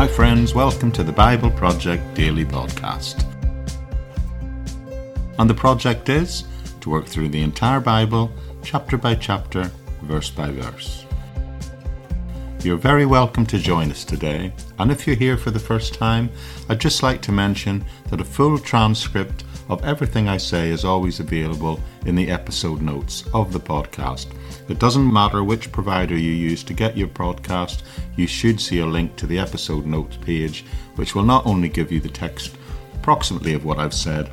Hi, friends, welcome to the Bible Project Daily Podcast. And the project is to work through the entire Bible, chapter by chapter, verse by verse. You're very welcome to join us today, and if you're here for the first time, I'd just like to mention that a full transcript of everything I say is always available in the episode notes of the podcast. It doesn't matter which provider you use to get your podcast, you should see a link to the episode notes page, which will not only give you the text approximately of what I've said,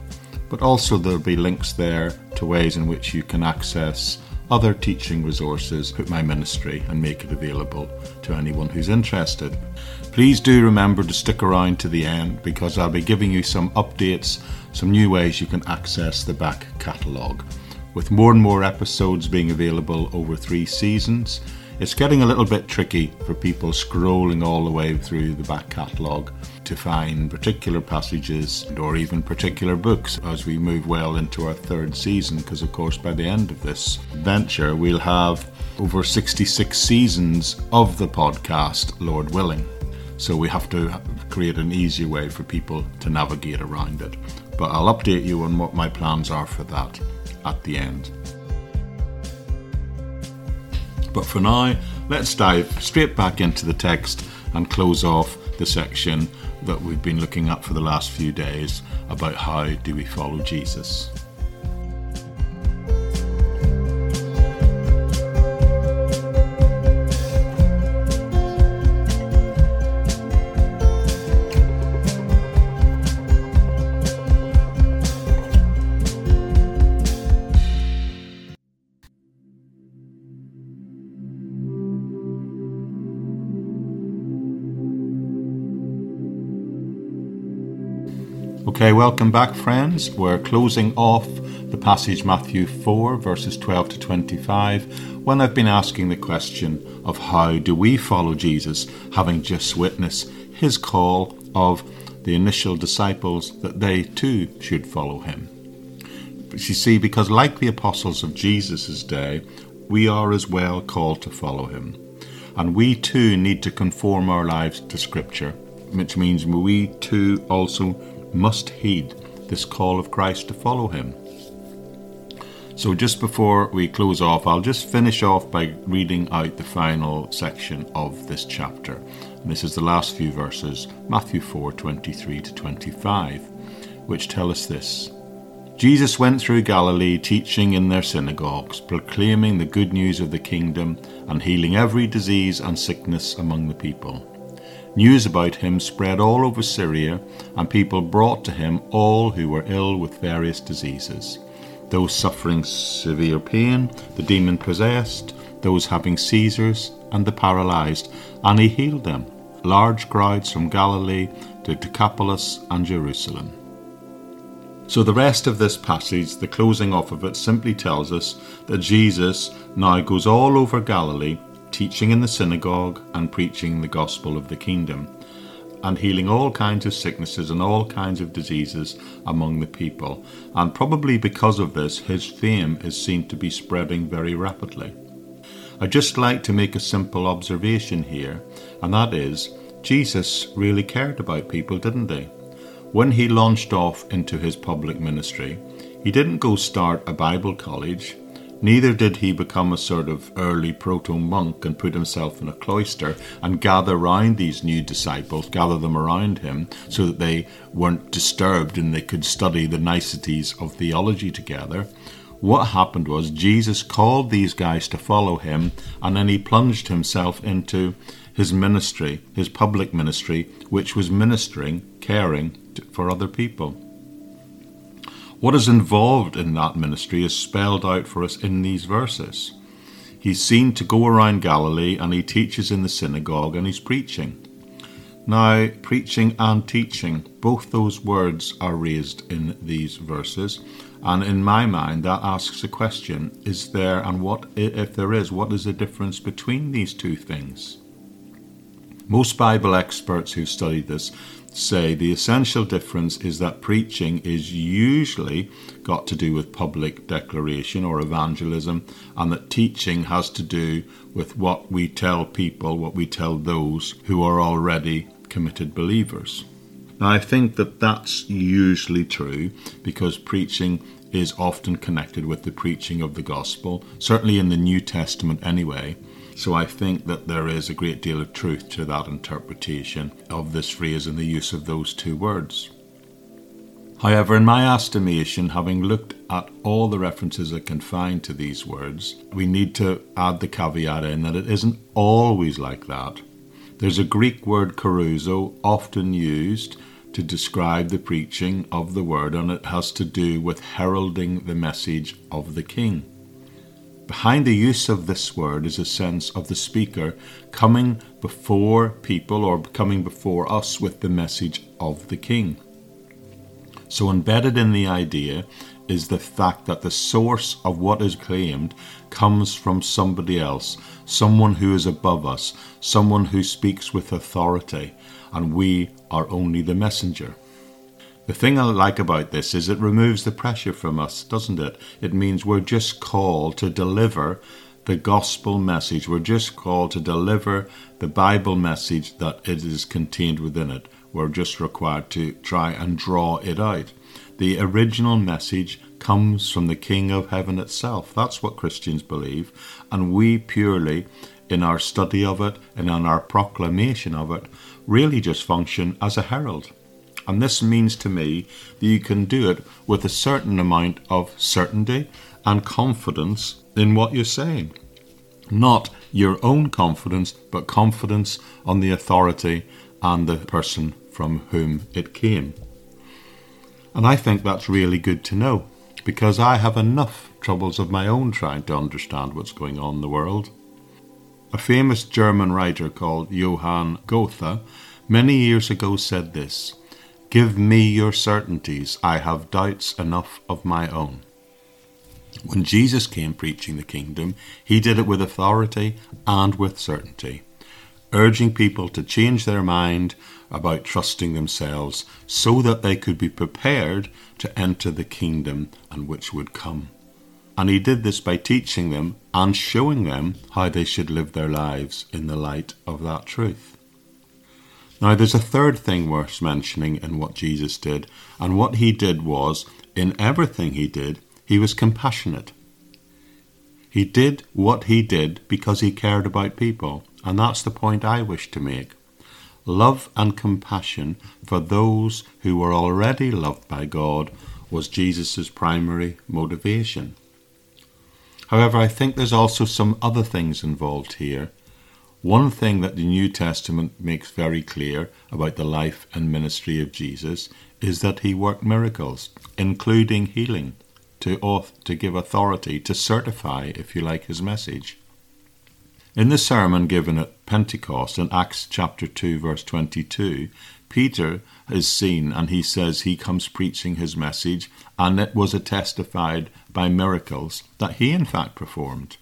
but also there'll be links there to ways in which you can access other teaching resources at my ministry and make it available to anyone who's interested. Please do remember to stick around to the end because I'll be giving you some updates, some new ways you can access the back catalogue. With more and more episodes being available over three seasons, it's getting a little bit tricky for people scrolling all the way through the back catalogue to find particular passages or even particular books as we move well into our third season. Because, of course, by the end of this venture, we'll have over 66 seasons of the podcast, Lord willing. So we have to create an easier way for people to navigate around it. But I'll update you on what my plans are for that at the end. But for now, let's dive straight back into the text and close off the section that we've been looking at for the last few days about how do we follow Jesus. Okay, welcome back, friends. We're closing off the passage Matthew 4, verses 12 to 25, when I've been asking the question of how do we follow Jesus, having just witnessed his call of the initial disciples that they too should follow him. But you see, because like the apostles of Jesus' day, we are as well called to follow him. And we too need to conform our lives to Scripture, which means we too also must heed this call of Christ to follow him. So, just before we close off, I'll just finish off by reading out the final section of this chapter. And this is the last few verses, Matthew 4 23 to 25, which tell us this Jesus went through Galilee, teaching in their synagogues, proclaiming the good news of the kingdom, and healing every disease and sickness among the people. News about him spread all over Syria, and people brought to him all who were ill with various diseases those suffering severe pain, the demon possessed, those having seizures, and the paralyzed, and he healed them. Large crowds from Galilee to Decapolis and Jerusalem. So, the rest of this passage, the closing off of it, simply tells us that Jesus now goes all over Galilee teaching in the synagogue and preaching the gospel of the kingdom, and healing all kinds of sicknesses and all kinds of diseases among the people. And probably because of this, his fame is seen to be spreading very rapidly. I'd just like to make a simple observation here, and that is Jesus really cared about people, didn't he? When he launched off into his public ministry, he didn't go start a Bible college Neither did he become a sort of early proto monk and put himself in a cloister and gather round these new disciples, gather them around him so that they weren't disturbed and they could study the niceties of theology together. What happened was Jesus called these guys to follow him and then he plunged himself into his ministry, his public ministry, which was ministering, caring for other people. What is involved in that ministry is spelled out for us in these verses. He's seen to go around Galilee and he teaches in the synagogue and he's preaching. Now, preaching and teaching, both those words are raised in these verses. And in my mind, that asks a question Is there, and what, if there is, what is the difference between these two things? Most Bible experts who've studied this say the essential difference is that preaching is usually got to do with public declaration or evangelism, and that teaching has to do with what we tell people, what we tell those who are already committed believers. Now, I think that that's usually true because preaching is often connected with the preaching of the gospel, certainly in the New Testament anyway. So I think that there is a great deal of truth to that interpretation of this phrase and the use of those two words. However, in my estimation, having looked at all the references I can find to these words, we need to add the caveat in that it isn't always like that. There's a Greek word kerusso often used to describe the preaching of the word, and it has to do with heralding the message of the king. Behind the use of this word is a sense of the speaker coming before people or coming before us with the message of the king. So, embedded in the idea is the fact that the source of what is claimed comes from somebody else, someone who is above us, someone who speaks with authority, and we are only the messenger. The thing I like about this is it removes the pressure from us, doesn't it? It means we're just called to deliver the gospel message. We're just called to deliver the Bible message that it is contained within it. We're just required to try and draw it out. The original message comes from the King of Heaven itself. That's what Christians believe. And we purely, in our study of it and in our proclamation of it, really just function as a herald. And this means to me that you can do it with a certain amount of certainty and confidence in what you're saying. Not your own confidence, but confidence on the authority and the person from whom it came. And I think that's really good to know because I have enough troubles of my own trying to understand what's going on in the world. A famous German writer called Johann Goethe many years ago said this Give me your certainties, I have doubts enough of my own. When Jesus came preaching the kingdom, he did it with authority and with certainty urging people to change their mind about trusting themselves so that they could be prepared to enter the kingdom and which would come. And he did this by teaching them and showing them how they should live their lives in the light of that truth. Now, there's a third thing worth mentioning in what Jesus did, and what he did was, in everything he did, he was compassionate. He did what he did because he cared about people. And that's the point I wish to make. Love and compassion for those who were already loved by God was Jesus' primary motivation. However, I think there's also some other things involved here. One thing that the New Testament makes very clear about the life and ministry of Jesus is that he worked miracles, including healing, to, to give authority, to certify, if you like, his message. In the sermon given at Pentecost in Acts chapter 2, verse 22, Peter is seen and he says he comes preaching his message, and it was attestified by miracles that he in fact performed.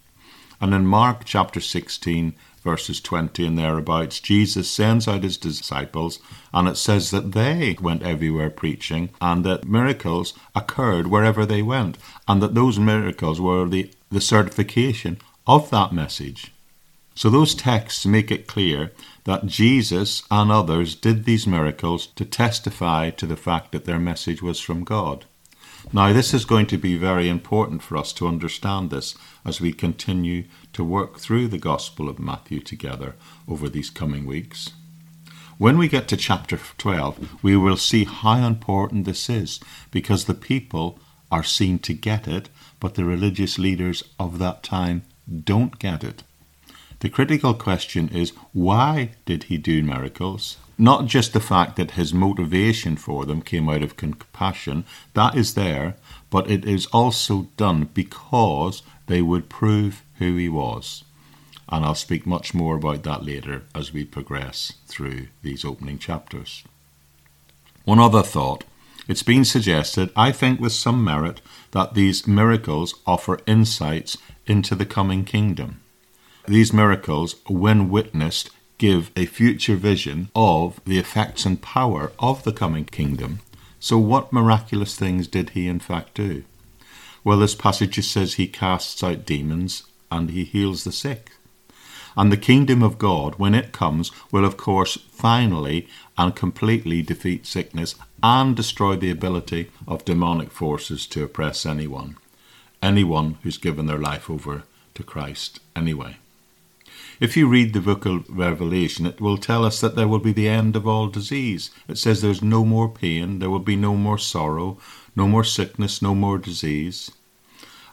And in Mark chapter 16, verses 20 and thereabouts, Jesus sends out his disciples, and it says that they went everywhere preaching, and that miracles occurred wherever they went, and that those miracles were the, the certification of that message. So those texts make it clear that Jesus and others did these miracles to testify to the fact that their message was from God. Now, this is going to be very important for us to understand this as we continue to work through the Gospel of Matthew together over these coming weeks. When we get to chapter 12, we will see how important this is because the people are seen to get it, but the religious leaders of that time don't get it. The critical question is why did he do miracles? Not just the fact that his motivation for them came out of compassion, that is there, but it is also done because they would prove who he was. And I'll speak much more about that later as we progress through these opening chapters. One other thought. It's been suggested, I think with some merit, that these miracles offer insights into the coming kingdom. These miracles, when witnessed, give a future vision of the effects and power of the coming kingdom. So, what miraculous things did he in fact do? Well, this passage says he casts out demons and he heals the sick. And the kingdom of God, when it comes, will of course finally and completely defeat sickness and destroy the ability of demonic forces to oppress anyone. Anyone who's given their life over to Christ, anyway. If you read the book of Revelation, it will tell us that there will be the end of all disease. It says there's no more pain, there will be no more sorrow, no more sickness, no more disease.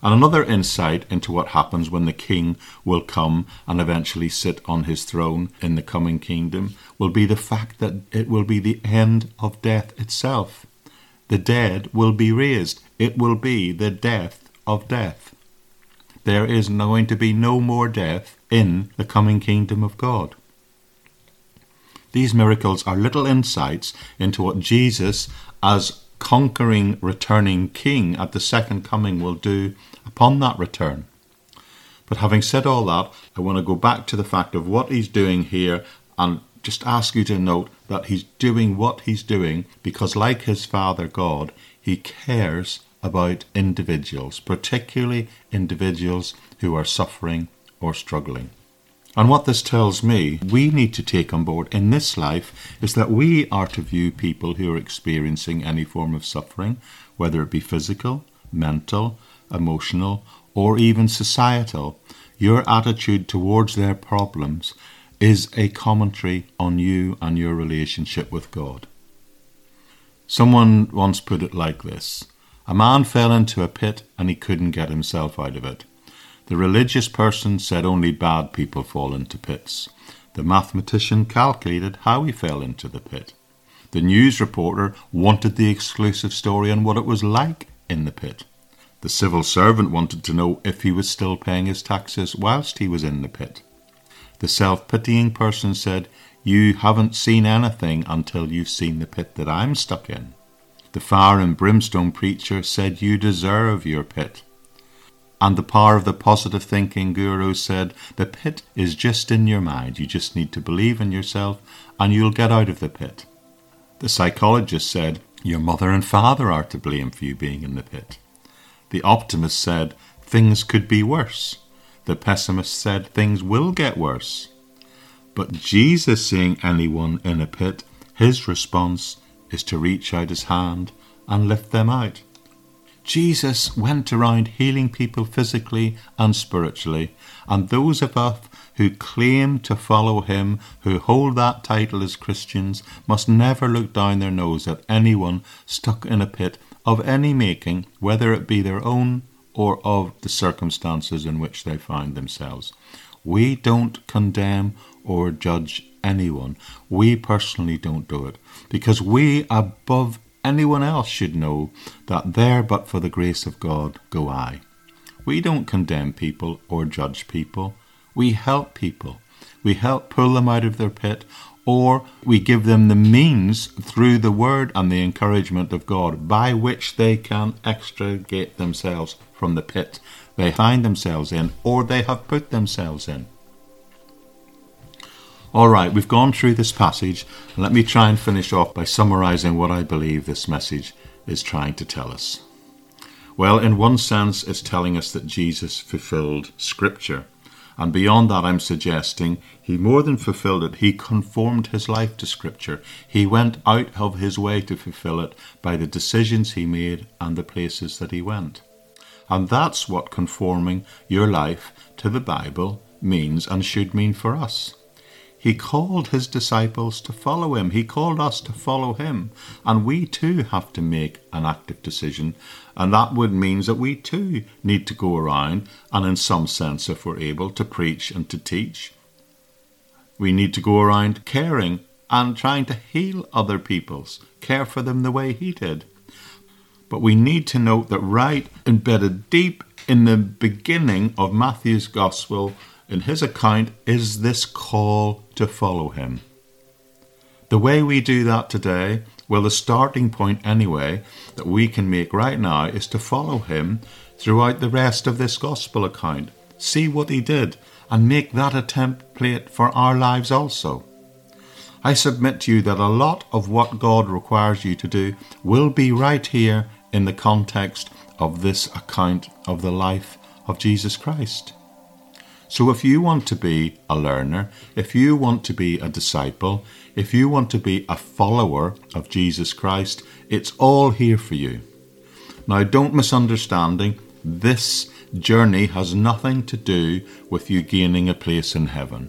And another insight into what happens when the king will come and eventually sit on his throne in the coming kingdom will be the fact that it will be the end of death itself. The dead will be raised. It will be the death of death. There is going to be no more death in the coming kingdom of God. These miracles are little insights into what Jesus, as conquering, returning king at the second coming, will do upon that return. But having said all that, I want to go back to the fact of what he's doing here and just ask you to note that he's doing what he's doing because, like his Father God, he cares about individuals, particularly individuals who are suffering or struggling. And what this tells me we need to take on board in this life is that we are to view people who are experiencing any form of suffering, whether it be physical, mental, emotional, or even societal. Your attitude towards their problems is a commentary on you and your relationship with God. Someone once put it like this A man fell into a pit and he couldn't get himself out of it. The religious person said only bad people fall into pits. The mathematician calculated how he fell into the pit. The news reporter wanted the exclusive story on what it was like in the pit. The civil servant wanted to know if he was still paying his taxes whilst he was in the pit. The self pitying person said, You haven't seen anything until you've seen the pit that I'm stuck in. The fire and brimstone preacher said, You deserve your pit. And the power of the positive thinking guru said, The pit is just in your mind. You just need to believe in yourself and you'll get out of the pit. The psychologist said, Your mother and father are to blame for you being in the pit. The optimist said, Things could be worse. The pessimist said, Things will get worse. But Jesus seeing anyone in a pit, his response is to reach out his hand and lift them out. Jesus went around healing people physically and spiritually, and those of us who claim to follow him, who hold that title as Christians, must never look down their nose at anyone stuck in a pit of any making, whether it be their own or of the circumstances in which they find themselves. We don't condemn or judge anyone. We personally don't do it because we, above anyone else should know that there but for the grace of God go I. We don't condemn people or judge people. We help people. We help pull them out of their pit, or we give them the means through the word and the encouragement of God by which they can extricate themselves from the pit they find themselves in or they have put themselves in. All right, we've gone through this passage. Let me try and finish off by summarizing what I believe this message is trying to tell us. Well, in one sense, it's telling us that Jesus fulfilled Scripture. And beyond that, I'm suggesting he more than fulfilled it, he conformed his life to Scripture. He went out of his way to fulfill it by the decisions he made and the places that he went. And that's what conforming your life to the Bible means and should mean for us. He called his disciples to follow him. He called us to follow him. And we too have to make an active decision. And that would mean that we too need to go around and in some sense, if we're able, to preach and to teach. We need to go around caring and trying to heal other people's, care for them the way he did. But we need to note that right embedded deep in the beginning of Matthew's Gospel in his account is this call to follow him. The way we do that today, well, the starting point anyway that we can make right now is to follow him throughout the rest of this gospel account. See what he did and make that a template for our lives also. I submit to you that a lot of what God requires you to do will be right here in the context of this account of the life of Jesus Christ. So if you want to be a learner, if you want to be a disciple, if you want to be a follower of Jesus Christ, it's all here for you. Now, don't misunderstanding, this journey has nothing to do with you gaining a place in heaven.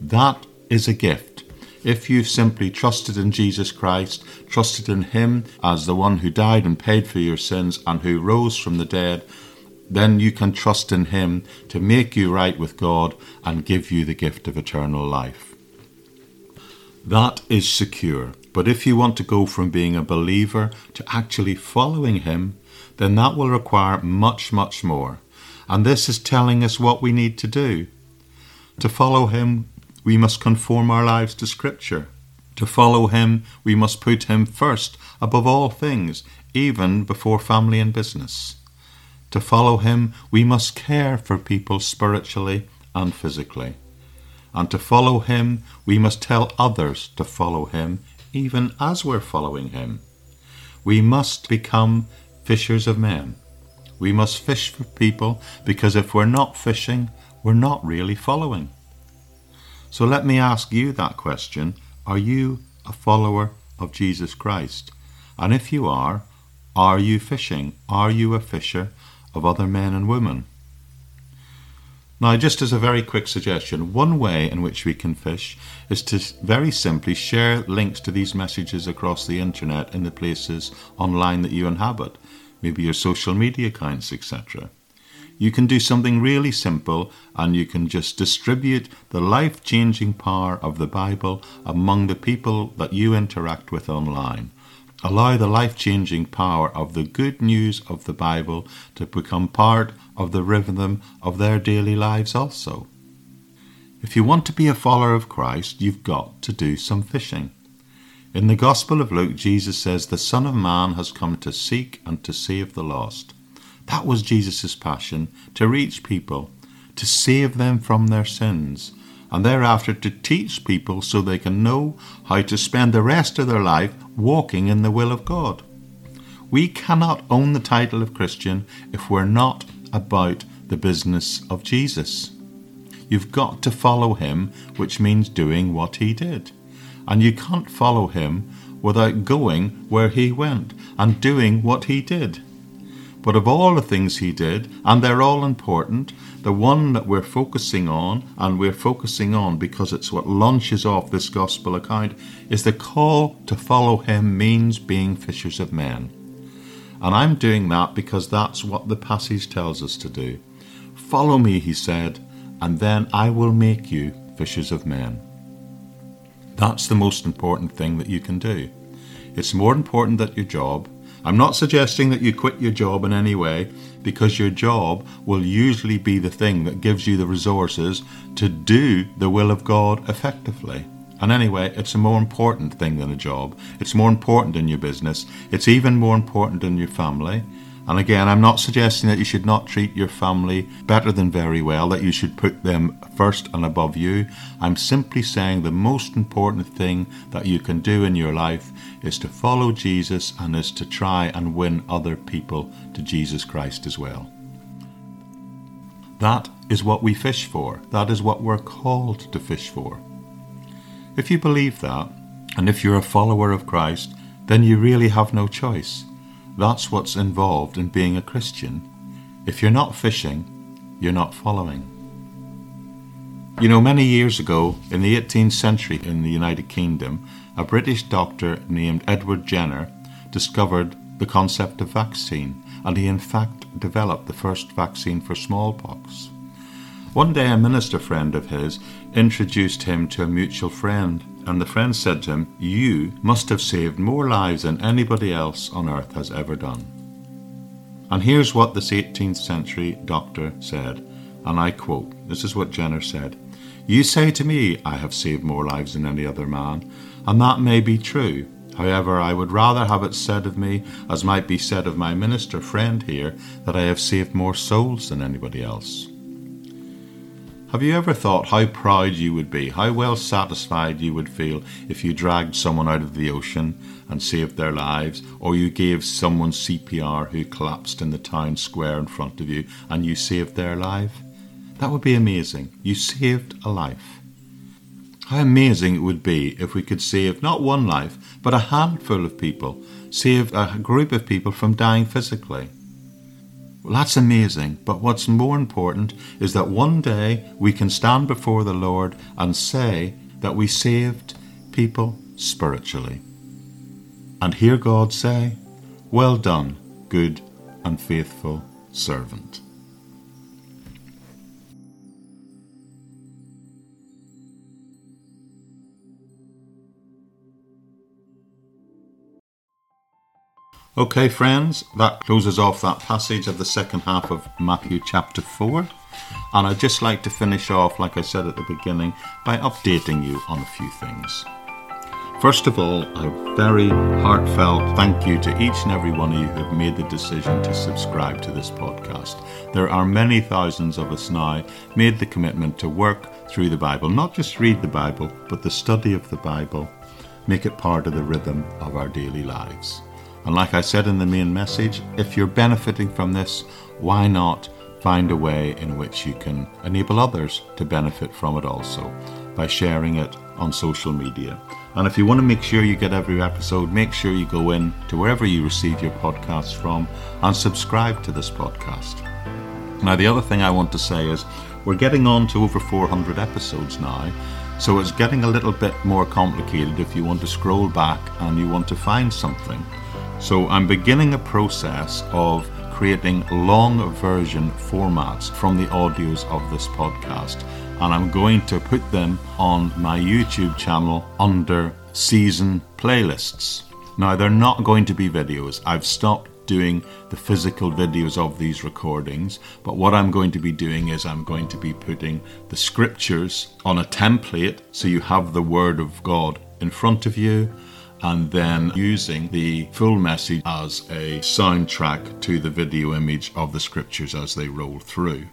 That is a gift. If you've simply trusted in Jesus Christ, trusted in Him as the one who died and paid for your sins and who rose from the dead, then you can trust in Him to make you right with God and give you the gift of eternal life. That is secure. But if you want to go from being a believer to actually following Him, then that will require much, much more. And this is telling us what we need to do. To follow Him, we must conform our lives to Scripture. To follow Him, we must put Him first above all things, even before family and business. To follow Him, we must care for people spiritually and physically. And to follow Him, we must tell others to follow Him, even as we're following Him. We must become fishers of men. We must fish for people because if we're not fishing, we're not really following. So let me ask you that question Are you a follower of Jesus Christ? And if you are, are you fishing? Are you a fisher of other men and women. Now, just as a very quick suggestion, one way in which we can fish is to very simply share links to these messages across the internet in the places online that you inhabit, maybe your social media accounts, etc. You can do something really simple and you can just distribute the life changing power of the Bible among the people that you interact with online. Allow the life changing power of the good news of the Bible to become part of the rhythm of their daily lives also. If you want to be a follower of Christ, you've got to do some fishing. In the Gospel of Luke, Jesus says, The Son of Man has come to seek and to save the lost. That was Jesus' passion to reach people, to save them from their sins, and thereafter to teach people so they can know how to spend the rest of their life walking in the will of God. We cannot own the title of Christian if we're not about the business of Jesus. You've got to follow him, which means doing what he did. And you can't follow him without going where he went and doing what he did. But of all the things he did, and they're all important, the one that we're focusing on, and we're focusing on because it's what launches off this gospel account, is the call to follow him means being fishers of men. And I'm doing that because that's what the passage tells us to do. Follow me, he said, and then I will make you fishers of men. That's the most important thing that you can do. It's more important than your job, I'm not suggesting that you quit your job in any way, because your job will usually be the thing that gives you the resources to do the will of God effectively. And anyway, it's a more important thing than a job. It's more important in your business. It's even more important in your family. And again, I'm not suggesting that you should not treat your family better than very well, that you should put them first and above you. I'm simply saying the most important thing that you can do in your life is to follow Jesus and is to try and win other people to Jesus Christ as well. That is what we fish for. That is what we're called to fish for. If you believe that, and if you're a follower of Christ, then you really have no choice. That's what's involved in being a Christian. If you're not fishing, you're not following. You know, many years ago, in the 18th century in the United Kingdom, a British doctor named Edward Jenner discovered the concept of vaccine, and he in fact developed the first vaccine for smallpox. One day, a minister friend of his introduced him to a mutual friend and the friend said to him, You must have saved more lives than anybody else on earth has ever done. And here's what this 18th century doctor said, and I quote this is what Jenner said You say to me, I have saved more lives than any other man, and that may be true. However, I would rather have it said of me, as might be said of my minister friend here, that I have saved more souls than anybody else. Have you ever thought how proud you would be, how well satisfied you would feel if you dragged someone out of the ocean and saved their lives, or you gave someone CPR who collapsed in the town square in front of you and you saved their life? That would be amazing. You saved a life. How amazing it would be if we could save not one life, but a handful of people, save a group of people from dying physically. Well, that's amazing, but what's more important is that one day we can stand before the Lord and say that we saved people spiritually. And hear God say, Well done, good and faithful servant. Okay, friends, that closes off that passage of the second half of Matthew chapter 4. And I'd just like to finish off, like I said at the beginning, by updating you on a few things. First of all, a very heartfelt thank you to each and every one of you who have made the decision to subscribe to this podcast. There are many thousands of us now made the commitment to work through the Bible, not just read the Bible, but the study of the Bible, make it part of the rhythm of our daily lives. And like I said in the main message, if you're benefiting from this, why not find a way in which you can enable others to benefit from it also by sharing it on social media. And if you want to make sure you get every episode, make sure you go in to wherever you receive your podcasts from and subscribe to this podcast. Now, the other thing I want to say is we're getting on to over 400 episodes now, so it's getting a little bit more complicated if you want to scroll back and you want to find something. So I'm beginning a process of creating long version formats from the audios of this podcast. And I'm going to put them on my YouTube channel under season playlists. Now, they're not going to be videos. I've stopped doing the physical videos of these recordings, but what I'm going to be doing is I'm going to be putting the scriptures on a template so you have the Word of God in front of you and then using the full message as a soundtrack to the video image of the scriptures as they roll through.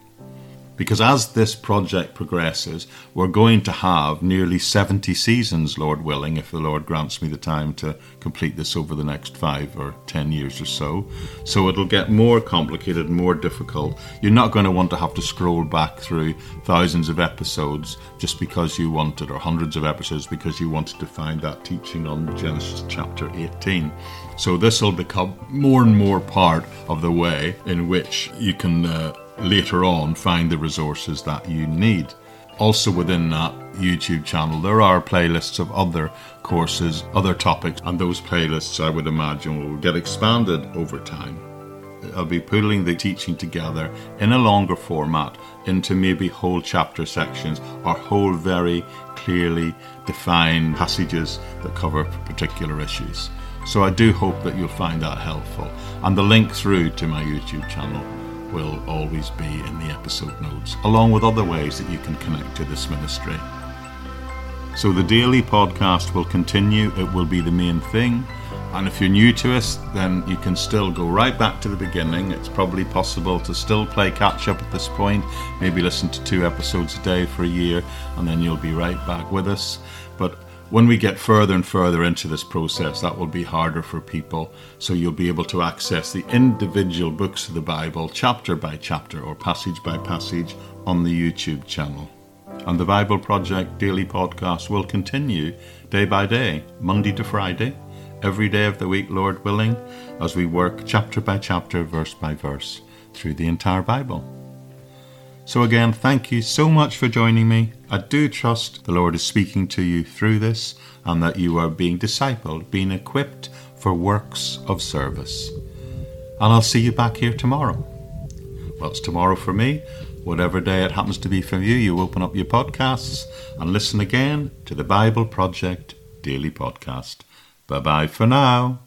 Because as this project progresses, we're going to have nearly 70 seasons, Lord willing, if the Lord grants me the time to complete this over the next five or 10 years or so. So it'll get more complicated, more difficult. You're not going to want to have to scroll back through thousands of episodes just because you wanted, or hundreds of episodes because you wanted to find that teaching on Genesis chapter 18. So this will become more and more part of the way in which you can. Uh, later on find the resources that you need. Also, within that YouTube channel, there are playlists of other courses, other topics, and those playlists I would imagine will get expanded over time. I'll be pulling the teaching together in a longer format into maybe whole chapter sections or whole very clearly defined passages that cover particular issues. So I do hope that you'll find that helpful. And the link through to my YouTube channel will always be in the episode notes, along with other ways that you can connect to this ministry. So the daily podcast will continue, it will be the main thing. And if you're new to us, then you can still go right back to the beginning. It's probably possible to still play catch up at this point, maybe listen to two episodes a day for a year, and then you'll be right back with us. When we get further and further into this process, that will be harder for people. So you'll be able to access the individual books of the Bible, chapter by chapter or passage by passage, on the YouTube channel. And the Bible Project daily podcast will continue day by day, Monday to Friday, every day of the week, Lord willing, as we work chapter by chapter, verse by verse, through the entire Bible. So, again, thank you so much for joining me. I do trust the Lord is speaking to you through this and that you are being discipled, being equipped for works of service. And I'll see you back here tomorrow. Well, it's tomorrow for me. Whatever day it happens to be for you, you open up your podcasts and listen again to the Bible Project Daily Podcast. Bye bye for now.